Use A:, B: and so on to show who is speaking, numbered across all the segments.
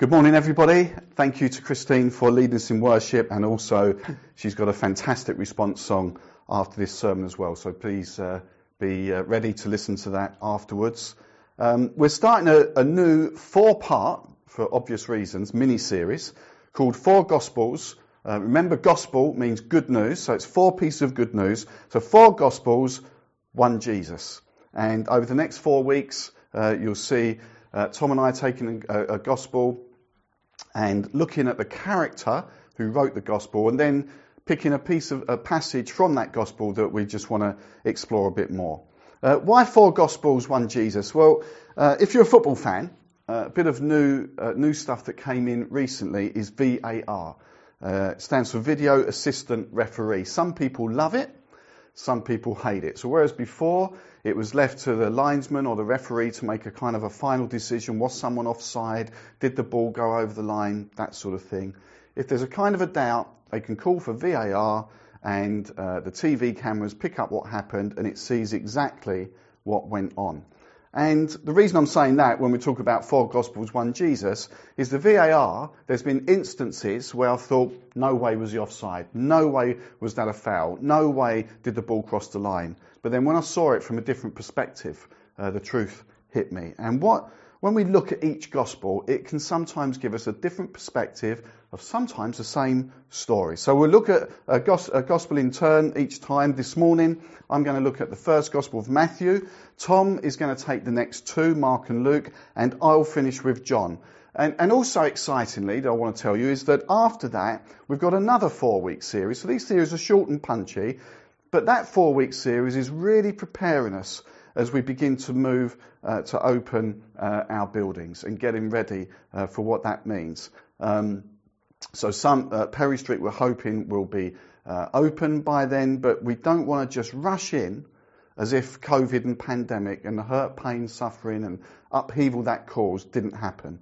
A: Good morning, everybody. Thank you to Christine for leading us in worship, and also she's got a fantastic response song after this sermon as well. So please uh, be uh, ready to listen to that afterwards. Um, we're starting a, a new four-part, for obvious reasons, mini-series called Four Gospels. Uh, remember, gospel means good news, so it's four pieces of good news. So four Gospels, one Jesus. And over the next four weeks, uh, you'll see uh, Tom and I taking a, a gospel and looking at the character who wrote the gospel and then picking a piece of a passage from that gospel that we just want to explore a bit more. Uh, why four gospels, one Jesus? Well, uh, if you're a football fan, uh, a bit of new uh, new stuff that came in recently is VAR. Uh, it stands for Video Assistant Referee. Some people love it, some people hate it. So whereas before it was left to the linesman or the referee to make a kind of a final decision, was someone offside, did the ball go over the line, that sort of thing. If there's a kind of a doubt, they can call for VAR and uh, the TV cameras pick up what happened and it sees exactly what went on. And the reason I'm saying that when we talk about four Gospels, one Jesus, is the VAR, there's been instances where I thought, no way was he offside. No way was that a foul. No way did the ball cross the line. But then when I saw it from a different perspective, uh, the truth hit me. And what, when we look at each gospel, it can sometimes give us a different perspective of sometimes the same story. So we'll look at a, gospel in turn each time. This morning, I'm going to look at the first gospel of Matthew. Tom is going to take the next two, Mark and Luke, and I'll finish with John. And, and also excitingly, I want to tell you is that after that, we've got another four week series. So these series are short and punchy, but that four week series is really preparing us as we begin to move uh, to open uh, our buildings and getting ready uh, for what that means. Um, so some uh, Perry Street we're hoping will be uh, open by then, but we don't want to just rush in as if COVID and pandemic and the hurt, pain, suffering and upheaval that caused didn't happen.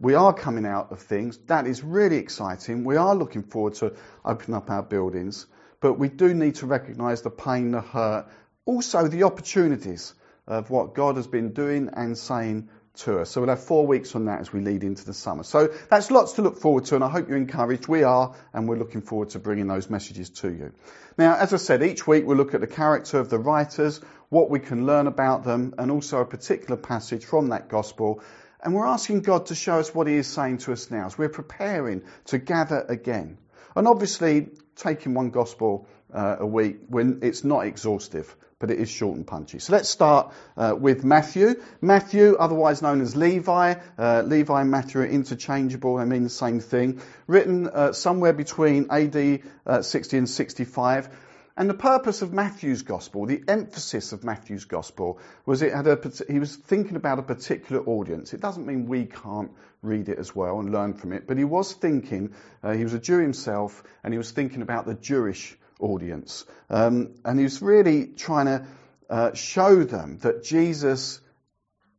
A: We are coming out of things. That is really exciting. We are looking forward to opening up our buildings, but we do need to recognise the pain, the hurt, also the opportunities of what God has been doing and saying to us. So we'll have four weeks on that as we lead into the summer. So that's lots to look forward to, and I hope you're encouraged. We are, and we're looking forward to bringing those messages to you. Now, as I said, each week we'll look at the character of the writers, what we can learn about them, and also a particular passage from that gospel. And we're asking God to show us what He is saying to us now as we're preparing to gather again. And obviously, taking one gospel uh, a week when it's not exhaustive but it is short and punchy. So let's start uh, with Matthew. Matthew, otherwise known as Levi. Uh, Levi and Matthew are interchangeable, they mean the same thing. Written uh, somewhere between AD uh, 60 and 65. And the purpose of Matthew's gospel, the emphasis of Matthew's gospel, was it had a, he was thinking about a particular audience. It doesn't mean we can't read it as well and learn from it, but he was thinking, uh, he was a Jew himself, and he was thinking about the Jewish audience. Um, and he was really trying to uh, show them that Jesus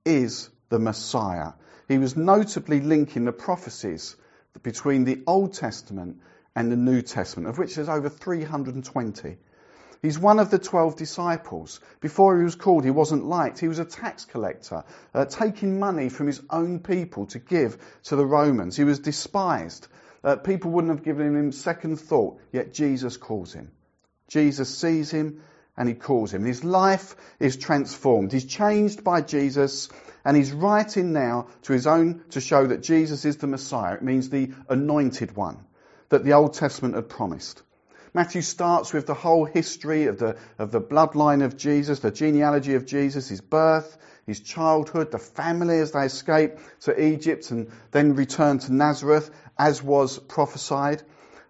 A: is the Messiah. He was notably linking the prophecies between the Old Testament and the New Testament, of which there's over 320. He's one of the 12 disciples. Before he was called, he wasn't liked. He was a tax collector, uh, taking money from his own people to give to the Romans. He was despised. Uh, people wouldn't have given him second thought, yet Jesus calls him. Jesus sees him and he calls him. His life is transformed. He's changed by Jesus and he's writing now to his own to show that Jesus is the Messiah. It means the anointed one that the Old Testament had promised. Matthew starts with the whole history of the, of the bloodline of Jesus, the genealogy of Jesus, his birth, his childhood, the family as they escape to Egypt and then return to Nazareth, as was prophesied.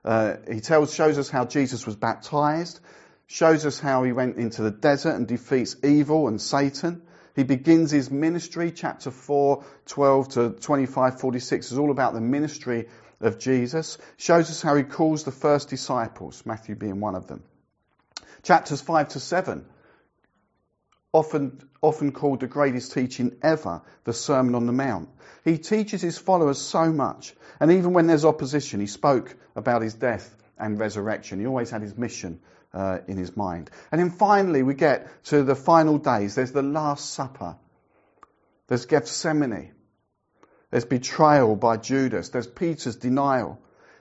A: Uh, he tells, shows us how Jesus was baptized, shows us how he went into the desert and defeats evil and Satan. He begins his ministry, chapter 4, 12 to 25, 46 is all about the ministry of Jesus. Shows us how he calls the first disciples, Matthew being one of them. Chapters 5 to 7, often, often called the greatest teaching ever, the Sermon on the Mount. He teaches his followers so much. And even when there's opposition, he spoke about his death and resurrection. He always had his mission uh, in his mind. And then finally, we get to the final days. There's the Last Supper. There's Gethsemane. There's betrayal by Judas. There's Peter's denial.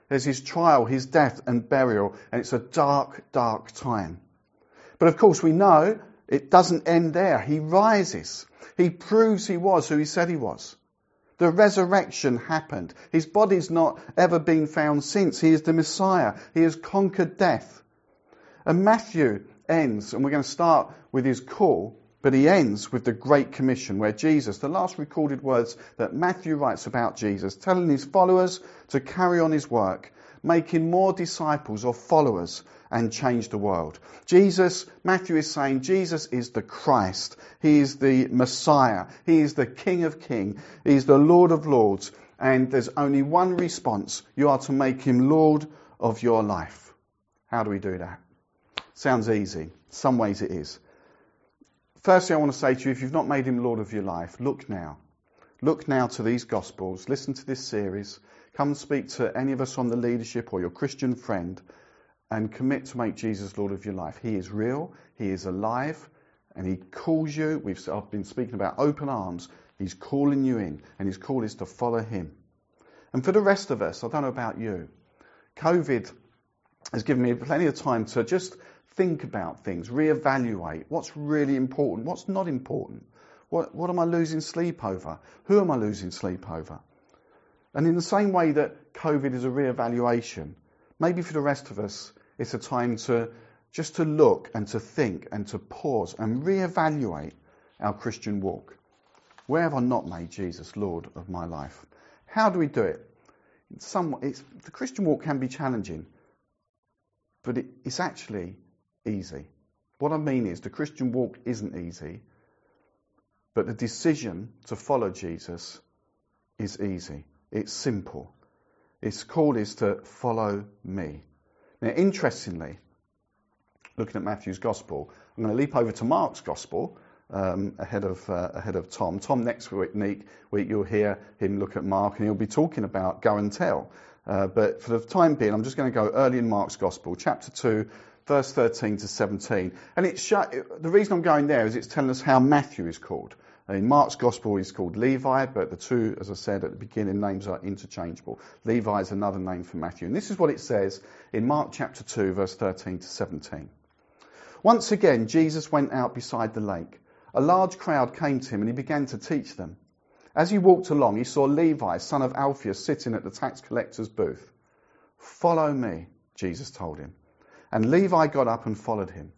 A: There's his trial, his death and burial. And it's a dark, dark time. But of course we know it doesn't end there. He rises. He proves he was who he said he was. The resurrection happened. His body's not ever been found since. He is the Messiah. He has conquered death. And Matthew ends, and we're going to start with his call, but he ends with the Great Commission, where Jesus, the last recorded words that Matthew writes about Jesus, telling his followers to carry on his work, making more disciples or followers and change the world. Jesus, Matthew is saying, Jesus is the Christ. He is the Messiah. He is the King of Kings. He is the Lord of Lords. And there's only one response. You are to make him Lord of your life. How do we do that? Sounds easy. Some ways it is. Firstly, I want to say to you, if you've not made him Lord of your life, look now. Look now to these Gospels. Listen to this series. Come and speak to any of us on the leadership or your Christian friend and commit to make Jesus Lord of your life. He is real, He is alive, and He calls you. We've, I've been speaking about open arms. He's calling you in, and His call is to follow Him. And for the rest of us, I don't know about you, COVID has given me plenty of time to just think about things, reevaluate what's really important, what's not important. What, what am I losing sleep over? Who am I losing sleep over? And in the same way that COVID is a reevaluation, maybe for the rest of us, it's a time to just to look and to think and to pause and reevaluate our Christian walk. Where have I not made Jesus Lord of my life? How do we do it? Some, the Christian walk can be challenging, but it, it's actually easy. What I mean is, the Christian walk isn't easy, but the decision to follow Jesus is easy. It's simple. Its call is to follow me. Now, interestingly, looking at Matthew's Gospel, I'm going to leap over to Mark's Gospel um, ahead of uh, ahead of Tom. Tom next week, week you'll hear him look at Mark, and he'll be talking about go and tell. Uh, but for the time being, I'm just going to go early in Mark's Gospel, chapter two, verse 13 to 17. And it's sh- the reason I'm going there is it's telling us how Matthew is called. In Mark's gospel, he's called Levi, but the two, as I said at the beginning, names are interchangeable. Levi is another name for Matthew. And this is what it says in Mark chapter 2, verse 13 to 17. Once again, Jesus went out beside the lake. A large crowd came to him and he began to teach them. As he walked along, he saw Levi, son of Alphaeus, sitting at the tax collector's booth. Follow me, Jesus told him. And Levi got up and followed him.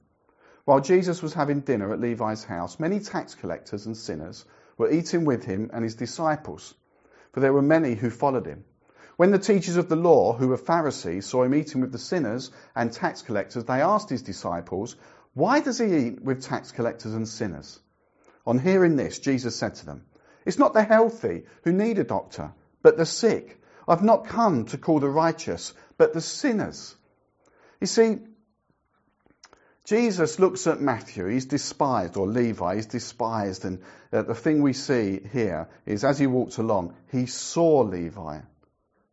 A: While Jesus was having dinner at Levi's house, many tax collectors and sinners were eating with him and his disciples, for there were many who followed him. When the teachers of the law, who were Pharisees, saw him eating with the sinners and tax collectors, they asked his disciples, Why does he eat with tax collectors and sinners? On hearing this, Jesus said to them, It's not the healthy who need a doctor, but the sick. I've not come to call the righteous, but the sinners. You see, Jesus looks at Matthew, he's despised, or Levi, he's despised, and uh, the thing we see here is as he walked along, he saw Levi.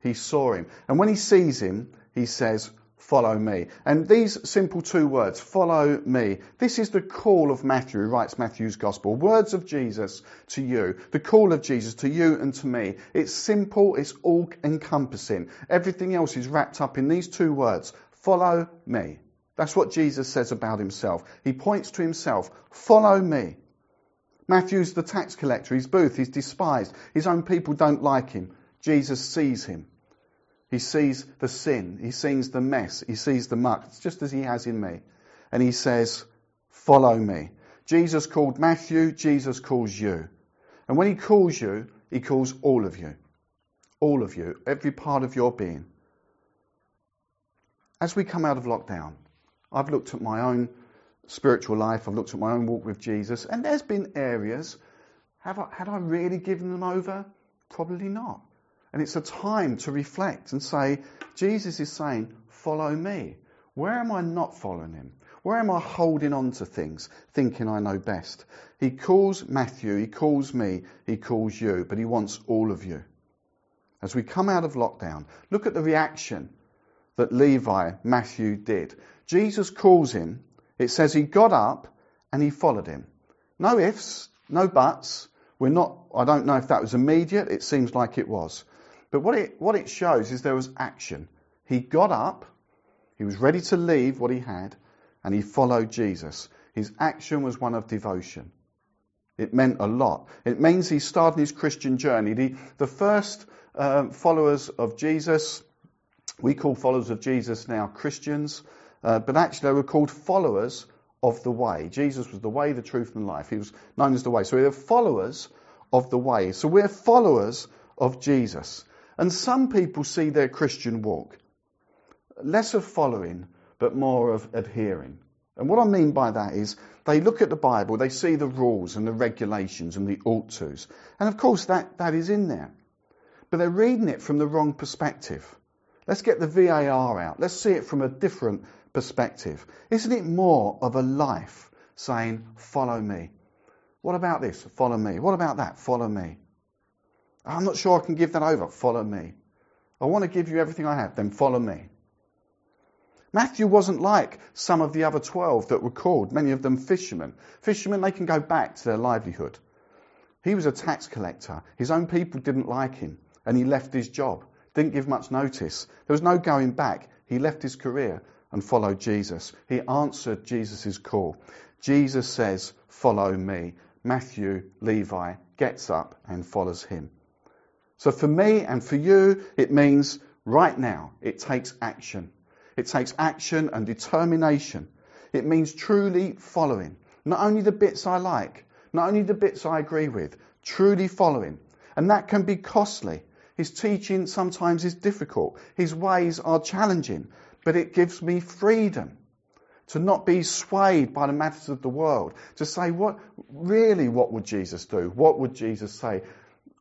A: He saw him. And when he sees him, he says, Follow me. And these simple two words, follow me, this is the call of Matthew, who writes Matthew's Gospel. Words of Jesus to you. The call of Jesus to you and to me. It's simple, it's all encompassing. Everything else is wrapped up in these two words, follow me. That's what Jesus says about himself. He points to himself. Follow me. Matthew's the tax collector. He's booth. He's despised. His own people don't like him. Jesus sees him. He sees the sin. He sees the mess. He sees the muck, it's just as he has in me. And he says, Follow me. Jesus called Matthew. Jesus calls you. And when he calls you, he calls all of you. All of you. Every part of your being. As we come out of lockdown, I've looked at my own spiritual life, I've looked at my own walk with Jesus, and there's been areas, have I, had I really given them over? Probably not. And it's a time to reflect and say, Jesus is saying, follow me. Where am I not following him? Where am I holding on to things, thinking I know best? He calls Matthew, he calls me, he calls you, but he wants all of you. As we come out of lockdown, look at the reaction that Levi, Matthew did. Jesus calls him. It says he got up and he followed him. No ifs, no buts. We're not, I don't know if that was immediate, it seems like it was. But what it, what it shows is there was action. He got up, he was ready to leave what he had, and he followed Jesus. His action was one of devotion. It meant a lot. It means he started his Christian journey. The, the first um, followers of Jesus, we call followers of Jesus now Christians, uh, but actually they were called followers of the way. Jesus was the way, the truth, and life. He was known as the way. So we're followers of the way. So we're followers of Jesus. And some people see their Christian walk less of following, but more of adhering. And what I mean by that is they look at the Bible, they see the rules and the regulations and the ought tos. And of course, that, that is in there. But they're reading it from the wrong perspective. Let's get the VAR out. Let's see it from a different perspective. Isn't it more of a life saying, follow me? What about this? Follow me. What about that? Follow me. I'm not sure I can give that over. Follow me. I want to give you everything I have. Then follow me. Matthew wasn't like some of the other 12 that were called, many of them fishermen. Fishermen, they can go back to their livelihood. He was a tax collector. His own people didn't like him, and he left his job. Didn't give much notice. There was no going back. He left his career and followed Jesus. He answered Jesus' call. Jesus says, Follow me. Matthew, Levi, gets up and follows him. So for me and for you, it means right now, it takes action. It takes action and determination. It means truly following. Not only the bits I like, not only the bits I agree with, truly following. And that can be costly. His teaching sometimes is difficult. His ways are challenging, but it gives me freedom to not be swayed by the matters of the world. To say, what, really, what would Jesus do? What would Jesus say?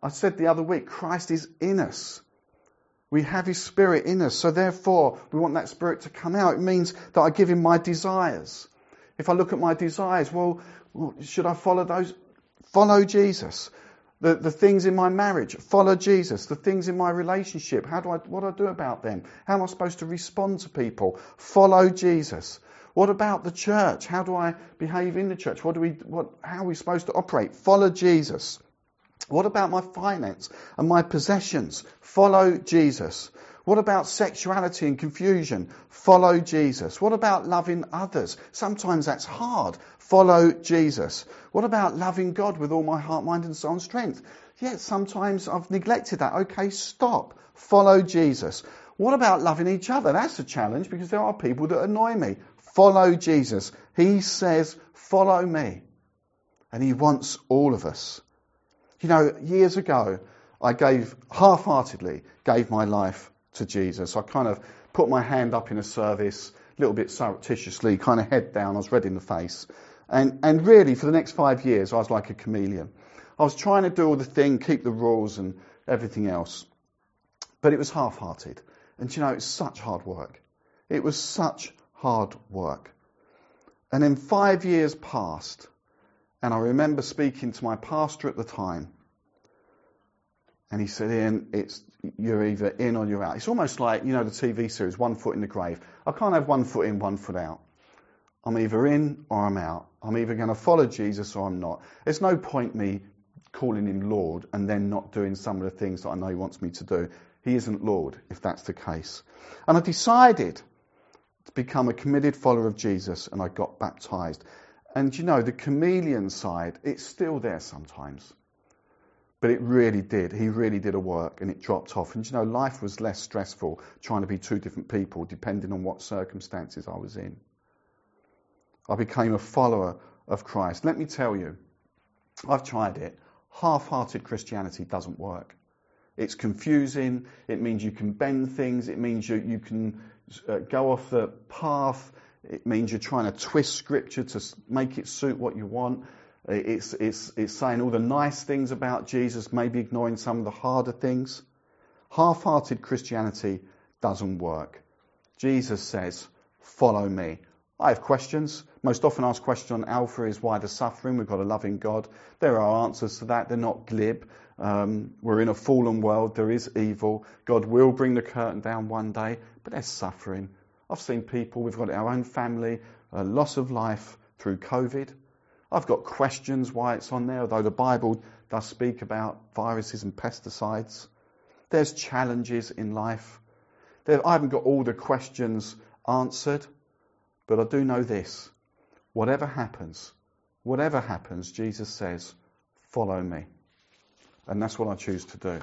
A: I said the other week, Christ is in us. We have His Spirit in us, so therefore we want that Spirit to come out. It means that I give Him my desires. If I look at my desires, well, should I follow those? Follow Jesus. The, the things in my marriage, follow Jesus. The things in my relationship, how do I, what do I do about them? How am I supposed to respond to people? Follow Jesus. What about the church? How do I behave in the church? What do we, what, how are we supposed to operate? Follow Jesus. What about my finance and my possessions? Follow Jesus. What about sexuality and confusion? Follow Jesus. What about loving others? Sometimes that's hard. Follow Jesus. What about loving God with all my heart, mind, and soul and strength? Yeah, sometimes I've neglected that. Okay, stop. Follow Jesus. What about loving each other? That's a challenge because there are people that annoy me. Follow Jesus. He says, follow me. And he wants all of us. You know, years ago, I gave, half-heartedly, gave my life to Jesus. I kind of put my hand up in a service, a little bit surreptitiously, kind of head down, I was red in the face. And, and really, for the next five years, I was like a chameleon. I was trying to do all the thing, keep the rules and everything else. But it was half-hearted. And you know, it's such hard work. It was such hard work. And then five years passed, and I remember speaking to my pastor at the time. And he said, Ian, it's, you're either in or you're out. It's almost like, you know, the TV series, One Foot in the Grave. I can't have one foot in, one foot out. I'm either in or I'm out. I'm either going to follow Jesus or I'm not. There's no point me calling him Lord and then not doing some of the things that I know he wants me to do. He isn't Lord, if that's the case. And I decided to become a committed follower of Jesus and I got baptized. And you know, the chameleon side, it's still there sometimes. But it really did. He really did a work and it dropped off. And you know, life was less stressful trying to be two different people depending on what circumstances I was in. I became a follower of Christ. Let me tell you, I've tried it. Half hearted Christianity doesn't work. It's confusing. It means you can bend things. It means you, you can uh, go off the path. It means you're trying to twist scripture to make it suit what you want. It's, it's, it's saying all the nice things about Jesus, maybe ignoring some of the harder things. Half hearted Christianity doesn't work. Jesus says, Follow me. I have questions. Most often asked question on Alpha is why the suffering? We've got a loving God. There are answers to that. They're not glib. Um, we're in a fallen world. There is evil. God will bring the curtain down one day, but there's suffering. I've seen people, we've got our own family, loss of life through COVID. I've got questions why it's on there, although the Bible does speak about viruses and pesticides. There's challenges in life. There, I haven't got all the questions answered, but I do know this. Whatever happens, whatever happens, Jesus says, follow me. And that's what I choose to do.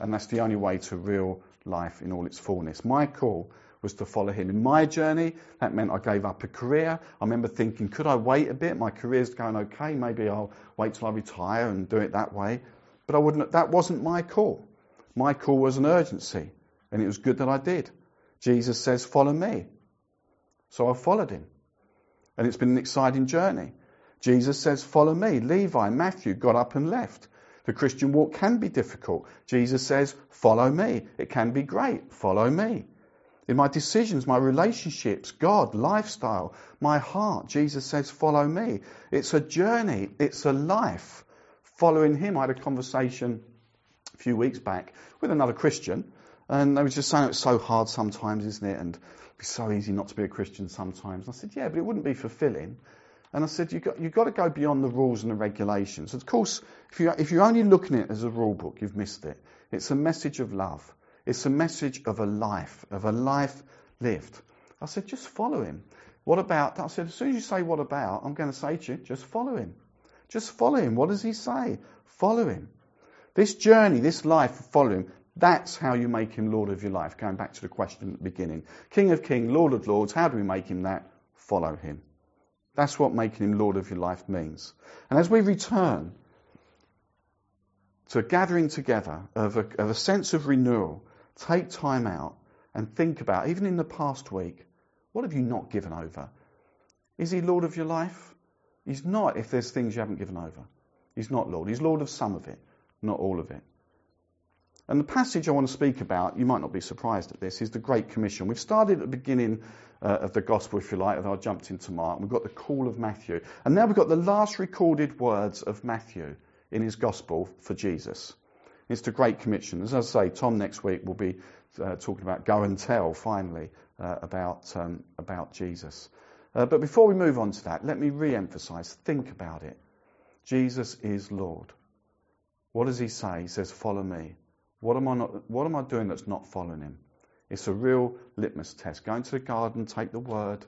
A: And that's the only way to real life in all its fullness. My call was to follow him. In my journey, that meant I gave up a career. I remember thinking, could I wait a bit? My career's going okay. Maybe I'll wait till I retire and do it that way. But I wouldn't, that wasn't my call. My call was an urgency. And it was good that I did. Jesus says, follow me. So I followed him. And it's been an exciting journey. Jesus says, follow me. Levi, Matthew got up and left. The Christian walk can be difficult. Jesus says, follow me. It can be great. Follow me. In my decisions, my relationships, God, lifestyle, my heart, Jesus says, follow me. It's a journey. It's a life. Following Him. I had a conversation a few weeks back with another Christian, and they were just saying it's so hard sometimes, isn't it? And it's so easy not to be a Christian sometimes. I said, yeah, but it wouldn't be fulfilling and I said, you've got, you've got to go beyond the rules and the regulations. Of course, if, you, if you're only looking at it as a rule book, you've missed it. It's a message of love. It's a message of a life, of a life lived. I said, just follow him. What about, I said, as soon as you say what about, I'm going to say to you, just follow him. Just follow him. What does he say? Follow him. This journey, this life of following, that's how you make him Lord of your life. Going back to the question at the beginning. King of kings, Lord of lords, how do we make him that? Follow him. That's what making him Lord of your life means. And as we return to a gathering together of a, of a sense of renewal, take time out and think about, even in the past week, what have you not given over? Is he Lord of your life? He's not if there's things you haven't given over. He's not Lord. He's Lord of some of it, not all of it. And the passage I want to speak about, you might not be surprised at this, is the Great Commission. We've started at the beginning uh, of the Gospel, if you like, and I jumped into Mark. We've got the call of Matthew. And now we've got the last recorded words of Matthew in his Gospel for Jesus. It's the Great Commission. As I say, Tom next week will be uh, talking about go and tell, finally, uh, about, um, about Jesus. Uh, but before we move on to that, let me re emphasize think about it. Jesus is Lord. What does he say? He says, Follow me. What am I not, what am I doing that's not following him? It's a real litmus test. Go into the garden, take the word,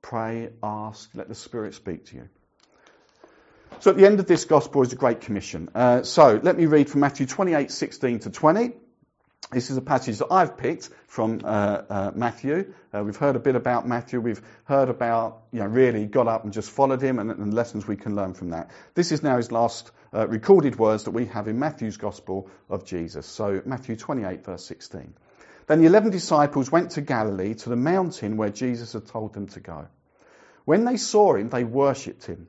A: pray, ask, let the Spirit speak to you. So at the end of this gospel is a great commission. Uh, so let me read from Matthew 28, 16 to 20. This is a passage that I've picked from uh, uh, Matthew. Uh, we've heard a bit about Matthew. We've heard about, you know, really got up and just followed him and, and lessons we can learn from that. This is now his last uh, recorded words that we have in Matthew's Gospel of Jesus. So Matthew 28, verse 16. Then the eleven disciples went to Galilee to the mountain where Jesus had told them to go. When they saw him, they worshipped him,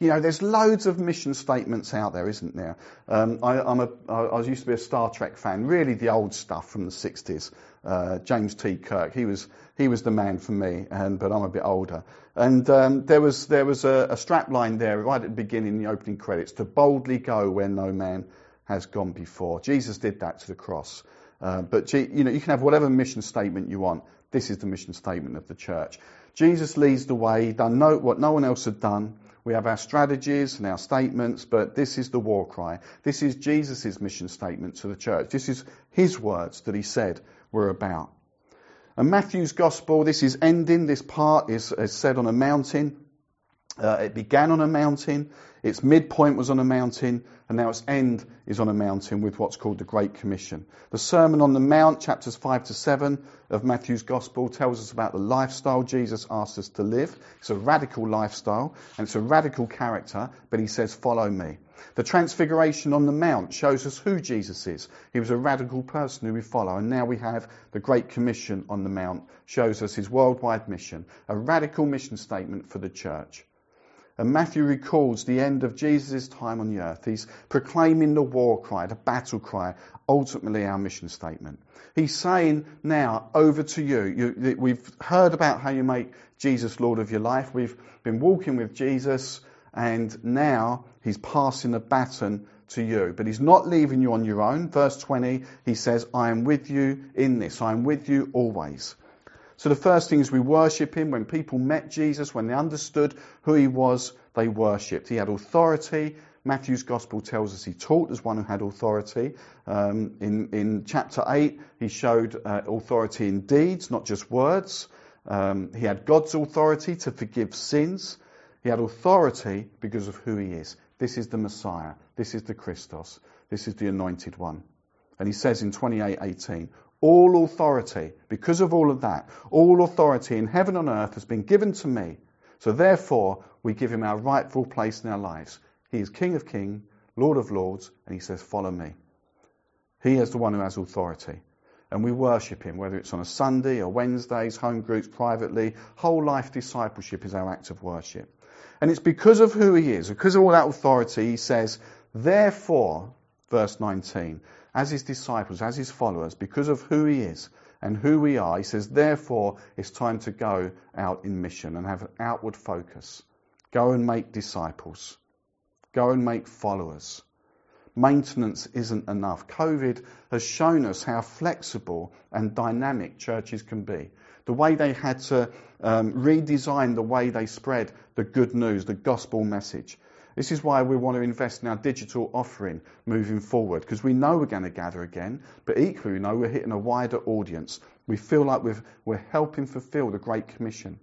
A: You know, there's loads of mission statements out there, isn't there? Um, I, I'm a, I was used to be a Star Trek fan, really the old stuff from the 60s. Uh, James T. Kirk, he was he was the man for me, and but I'm a bit older. And um, there was there was a, a strap line there right at the beginning, the opening credits, to boldly go where no man has gone before. Jesus did that to the cross. Uh, but you know, you can have whatever mission statement you want. This is the mission statement of the church. Jesus leads the way, done no, what no one else had done. We have our strategies and our statements, but this is the war cry. This is Jesus' mission statement to the church. This is his words that he said were about. And Matthew's gospel, this is ending, this part is, is said on a mountain. Uh, it began on a mountain, its midpoint was on a mountain, and now its end is on a mountain with what's called the Great Commission. The Sermon on the Mount, chapters 5 to 7 of Matthew's Gospel, tells us about the lifestyle Jesus asks us to live. It's a radical lifestyle, and it's a radical character, but he says, Follow me. The Transfiguration on the Mount shows us who Jesus is. He was a radical person who we follow, and now we have the Great Commission on the Mount, shows us his worldwide mission, a radical mission statement for the church. And Matthew records the end of Jesus' time on the earth. He's proclaiming the war cry, the battle cry, ultimately our mission statement. He's saying now, over to you. you. We've heard about how you make Jesus Lord of your life. We've been walking with Jesus, and now he's passing the baton to you. But he's not leaving you on your own. Verse 20, he says, I am with you in this. I am with you always. So the first thing is we worship him. When people met Jesus, when they understood who he was, they worshipped. He had authority. Matthew's gospel tells us he taught as one who had authority. Um, in, in chapter 8, he showed uh, authority in deeds, not just words. Um, he had God's authority to forgive sins. He had authority because of who he is. This is the Messiah. This is the Christos. This is the anointed one. And he says in 28:18, all authority, because of all of that, all authority in heaven and earth has been given to me. So therefore, we give him our rightful place in our lives. He is King of kings, Lord of lords, and he says, follow me. He is the one who has authority. And we worship him, whether it's on a Sunday or Wednesdays, home groups, privately. Whole life discipleship is our act of worship. And it's because of who he is, because of all that authority, he says, therefore, verse 19, as his disciples, as his followers, because of who he is and who we are, he says, therefore, it's time to go out in mission and have an outward focus. Go and make disciples. Go and make followers. Maintenance isn't enough. COVID has shown us how flexible and dynamic churches can be. The way they had to um, redesign the way they spread the good news, the gospel message. This is why we want to invest in our digital offering moving forward, because we know we're going to gather again, but equally we know we're hitting a wider audience. We feel like we are helping fulfill the Great Commission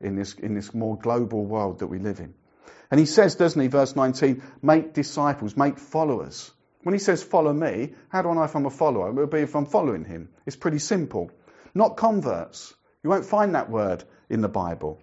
A: in this, in this more global world that we live in. And he says, doesn't he, verse 19, make disciples, make followers. When he says follow me, how do I know if I'm a follower? It will be if I'm following him. It's pretty simple. Not converts. You won't find that word in the Bible.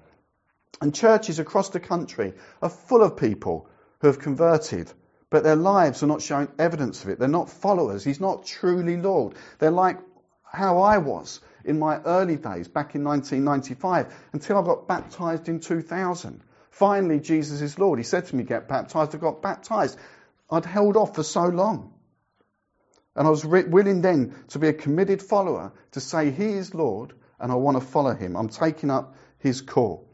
A: And churches across the country are full of people who have converted, but their lives are not showing evidence of it. They're not followers. He's not truly Lord. They're like how I was in my early days back in 1995 until I got baptized in 2000. Finally, Jesus is Lord. He said to me, Get baptized. I got baptized. I'd held off for so long. And I was re- willing then to be a committed follower, to say, He is Lord, and I want to follow Him. I'm taking up His call.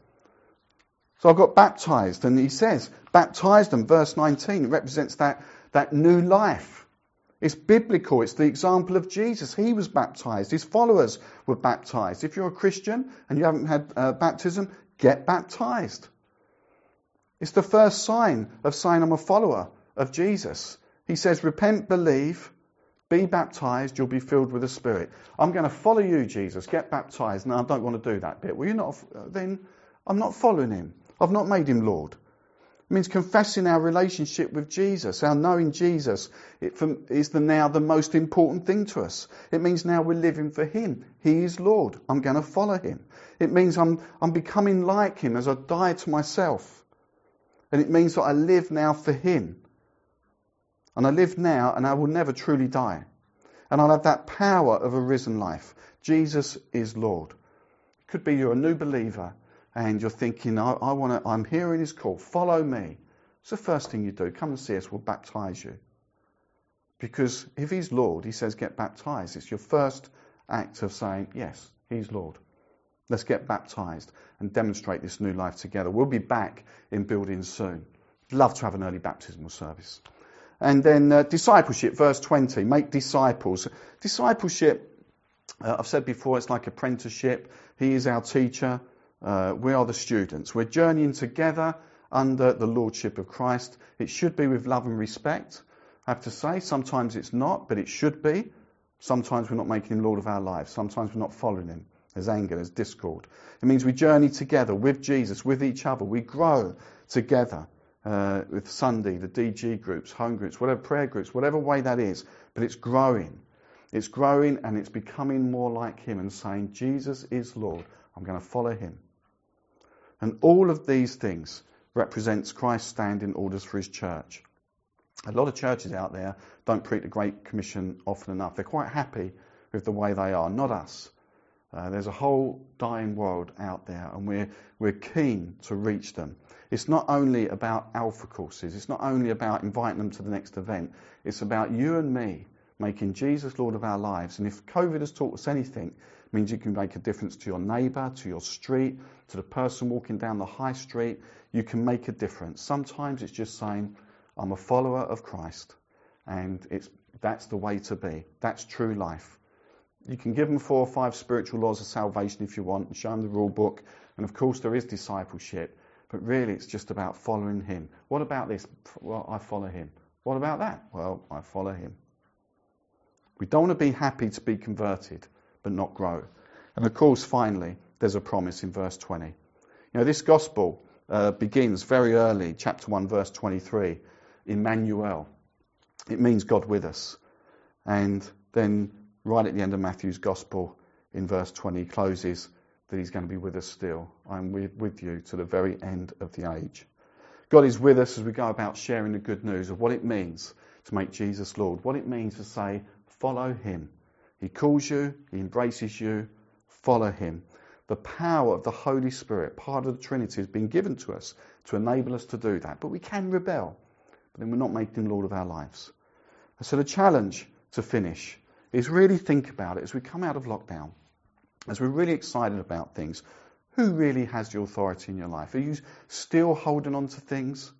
A: So I got baptized, and he says, baptized them, verse 19, it represents that, that new life. It's biblical. It's the example of Jesus. He was baptized. His followers were baptized. If you're a Christian and you haven't had uh, baptism, get baptized. It's the first sign of saying I'm a follower of Jesus. He says, repent, believe, be baptized, you'll be filled with the Spirit. I'm going to follow you, Jesus. Get baptized. No, I don't want to do that bit. Well, you're not, then I'm not following him. I've not made him Lord. It means confessing our relationship with Jesus, our knowing Jesus is the now the most important thing to us. It means now we're living for Him. He is Lord. I'm going to follow Him. It means I'm, I'm becoming like Him as I die to myself. And it means that I live now for Him. And I live now and I will never truly die. And I'll have that power of a risen life. Jesus is Lord. It could be you're a new believer and you're thinking, I, I want to, I'm hearing his call, follow me. It's the first thing you do. Come and see us, we'll baptize you. Because if he's Lord, he says, get baptized. It's your first act of saying, yes, he's Lord. Let's get baptized and demonstrate this new life together. We'll be back in buildings soon. Love to have an early baptismal service. And then uh, discipleship, verse 20, make disciples. Discipleship, uh, I've said before, it's like apprenticeship. He is our teacher. Uh, we are the students. We're journeying together under the lordship of Christ. It should be with love and respect. I have to say, sometimes it's not, but it should be. Sometimes we're not making him Lord of our lives. Sometimes we're not following him. There's anger, there's discord. It means we journey together with Jesus, with each other. We grow together uh, with Sunday, the DG groups, home groups, whatever prayer groups, whatever way that is. But it's growing. It's growing and it's becoming more like him and saying, Jesus is Lord. I'm going to follow him. And all of these things represents Christ's standing orders for his church. A lot of churches out there don't preach the Great Commission often enough. They're quite happy with the way they are, not us. Uh, there's a whole dying world out there, and we're, we're keen to reach them. It's not only about alpha courses, it's not only about inviting them to the next event, it's about you and me making Jesus Lord of our lives. And if COVID has taught us anything, it means you can make a difference to your neighbour, to your street, to the person walking down the high street. You can make a difference. Sometimes it's just saying, I'm a follower of Christ, and it's, that's the way to be. That's true life. You can give them four or five spiritual laws of salvation if you want and show them the rule book. And of course, there is discipleship. But really, it's just about following him. What about this? Well, I follow him. What about that? Well, I follow him. We don't want to be happy to be converted, but not grow. And of course, finally, there's a promise in verse 20. You know, this gospel uh, begins very early, chapter 1, verse 23, Emmanuel. It means God with us. And then, right at the end of Matthew's gospel, in verse 20, he closes that he's going to be with us still. I'm with, with you to the very end of the age. God is with us as we go about sharing the good news of what it means to make Jesus Lord, what it means to say, follow him. He calls you, he embraces you, follow him. The power of the Holy Spirit, part of the Trinity, has been given to us to enable us to do that. But we can rebel, but then we're not making him Lord of our lives. And so the challenge to finish is really think about it as we come out of lockdown, as we're really excited about things. Who really has the authority in your life? Are you still holding on to things?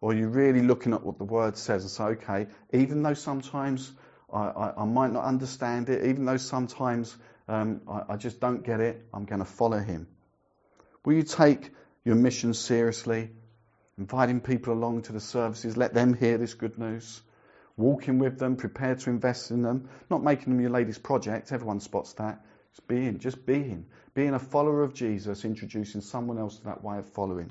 A: Or are you really looking at what the word says and say, okay, even though sometimes I, I, I might not understand it, even though sometimes um, I, I just don't get it, I'm going to follow him. Will you take your mission seriously? Inviting people along to the services, let them hear this good news. Walking with them, prepared to invest in them, not making them your latest project, everyone spots that. Just being, just being. Being a follower of Jesus, introducing someone else to that way of following.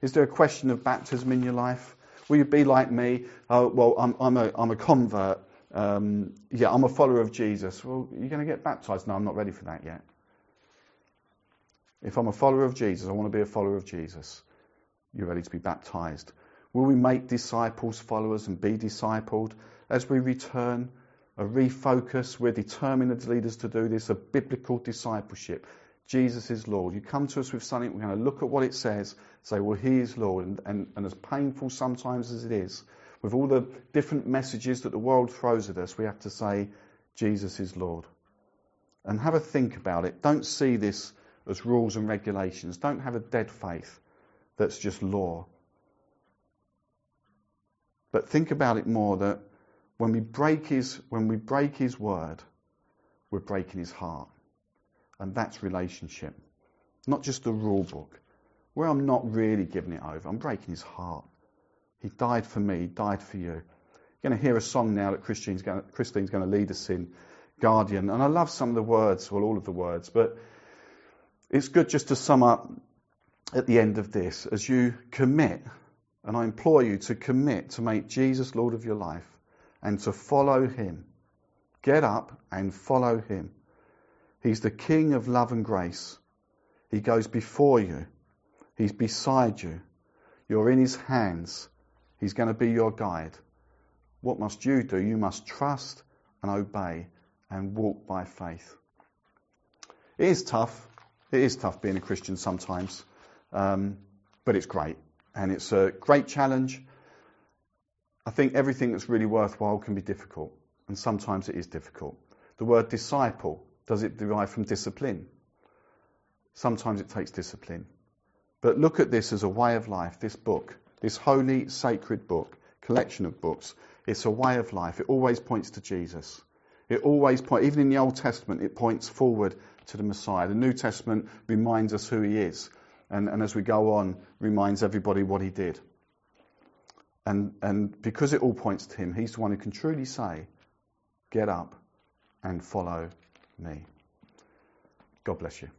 A: Is there a question of baptism in your life? Will you be like me? Uh, well, I'm, I'm, a, I'm a convert um, yeah, I'm a follower of Jesus. Well, you're going to get baptized. No, I'm not ready for that yet. If I'm a follower of Jesus, I want to be a follower of Jesus. You're ready to be baptized. Will we make disciples, followers, and be discipled as we return? A refocus. We're determined as leaders to do this. A biblical discipleship. Jesus is Lord. You come to us with something, we're going to look at what it says, say, well, He is Lord. And, and, and as painful sometimes as it is, with all the different messages that the world throws at us, we have to say, Jesus is Lord. And have a think about it. Don't see this as rules and regulations. Don't have a dead faith that's just law. But think about it more that when we break his, when we break his word, we're breaking his heart. And that's relationship. Not just the rule book. Where I'm not really giving it over, I'm breaking his heart. He died for me, died for you. You're going to hear a song now that Christine's going, to, Christine's going to lead us in, Guardian. And I love some of the words, well, all of the words, but it's good just to sum up at the end of this as you commit, and I implore you to commit to make Jesus Lord of your life and to follow him. Get up and follow him. He's the King of love and grace. He goes before you. He's beside you. You're in his hands. He's going to be your guide. What must you do? You must trust and obey and walk by faith. It is tough. It is tough being a Christian sometimes, um, but it's great. And it's a great challenge. I think everything that's really worthwhile can be difficult, and sometimes it is difficult. The word disciple, does it derive from discipline? Sometimes it takes discipline. But look at this as a way of life, this book. This holy, sacred book, collection of books, it's a way of life. It always points to Jesus. It always points, even in the Old Testament, it points forward to the Messiah. The New Testament reminds us who he is. And, and as we go on, reminds everybody what he did. And, and because it all points to him, he's the one who can truly say, Get up and follow me. God bless you.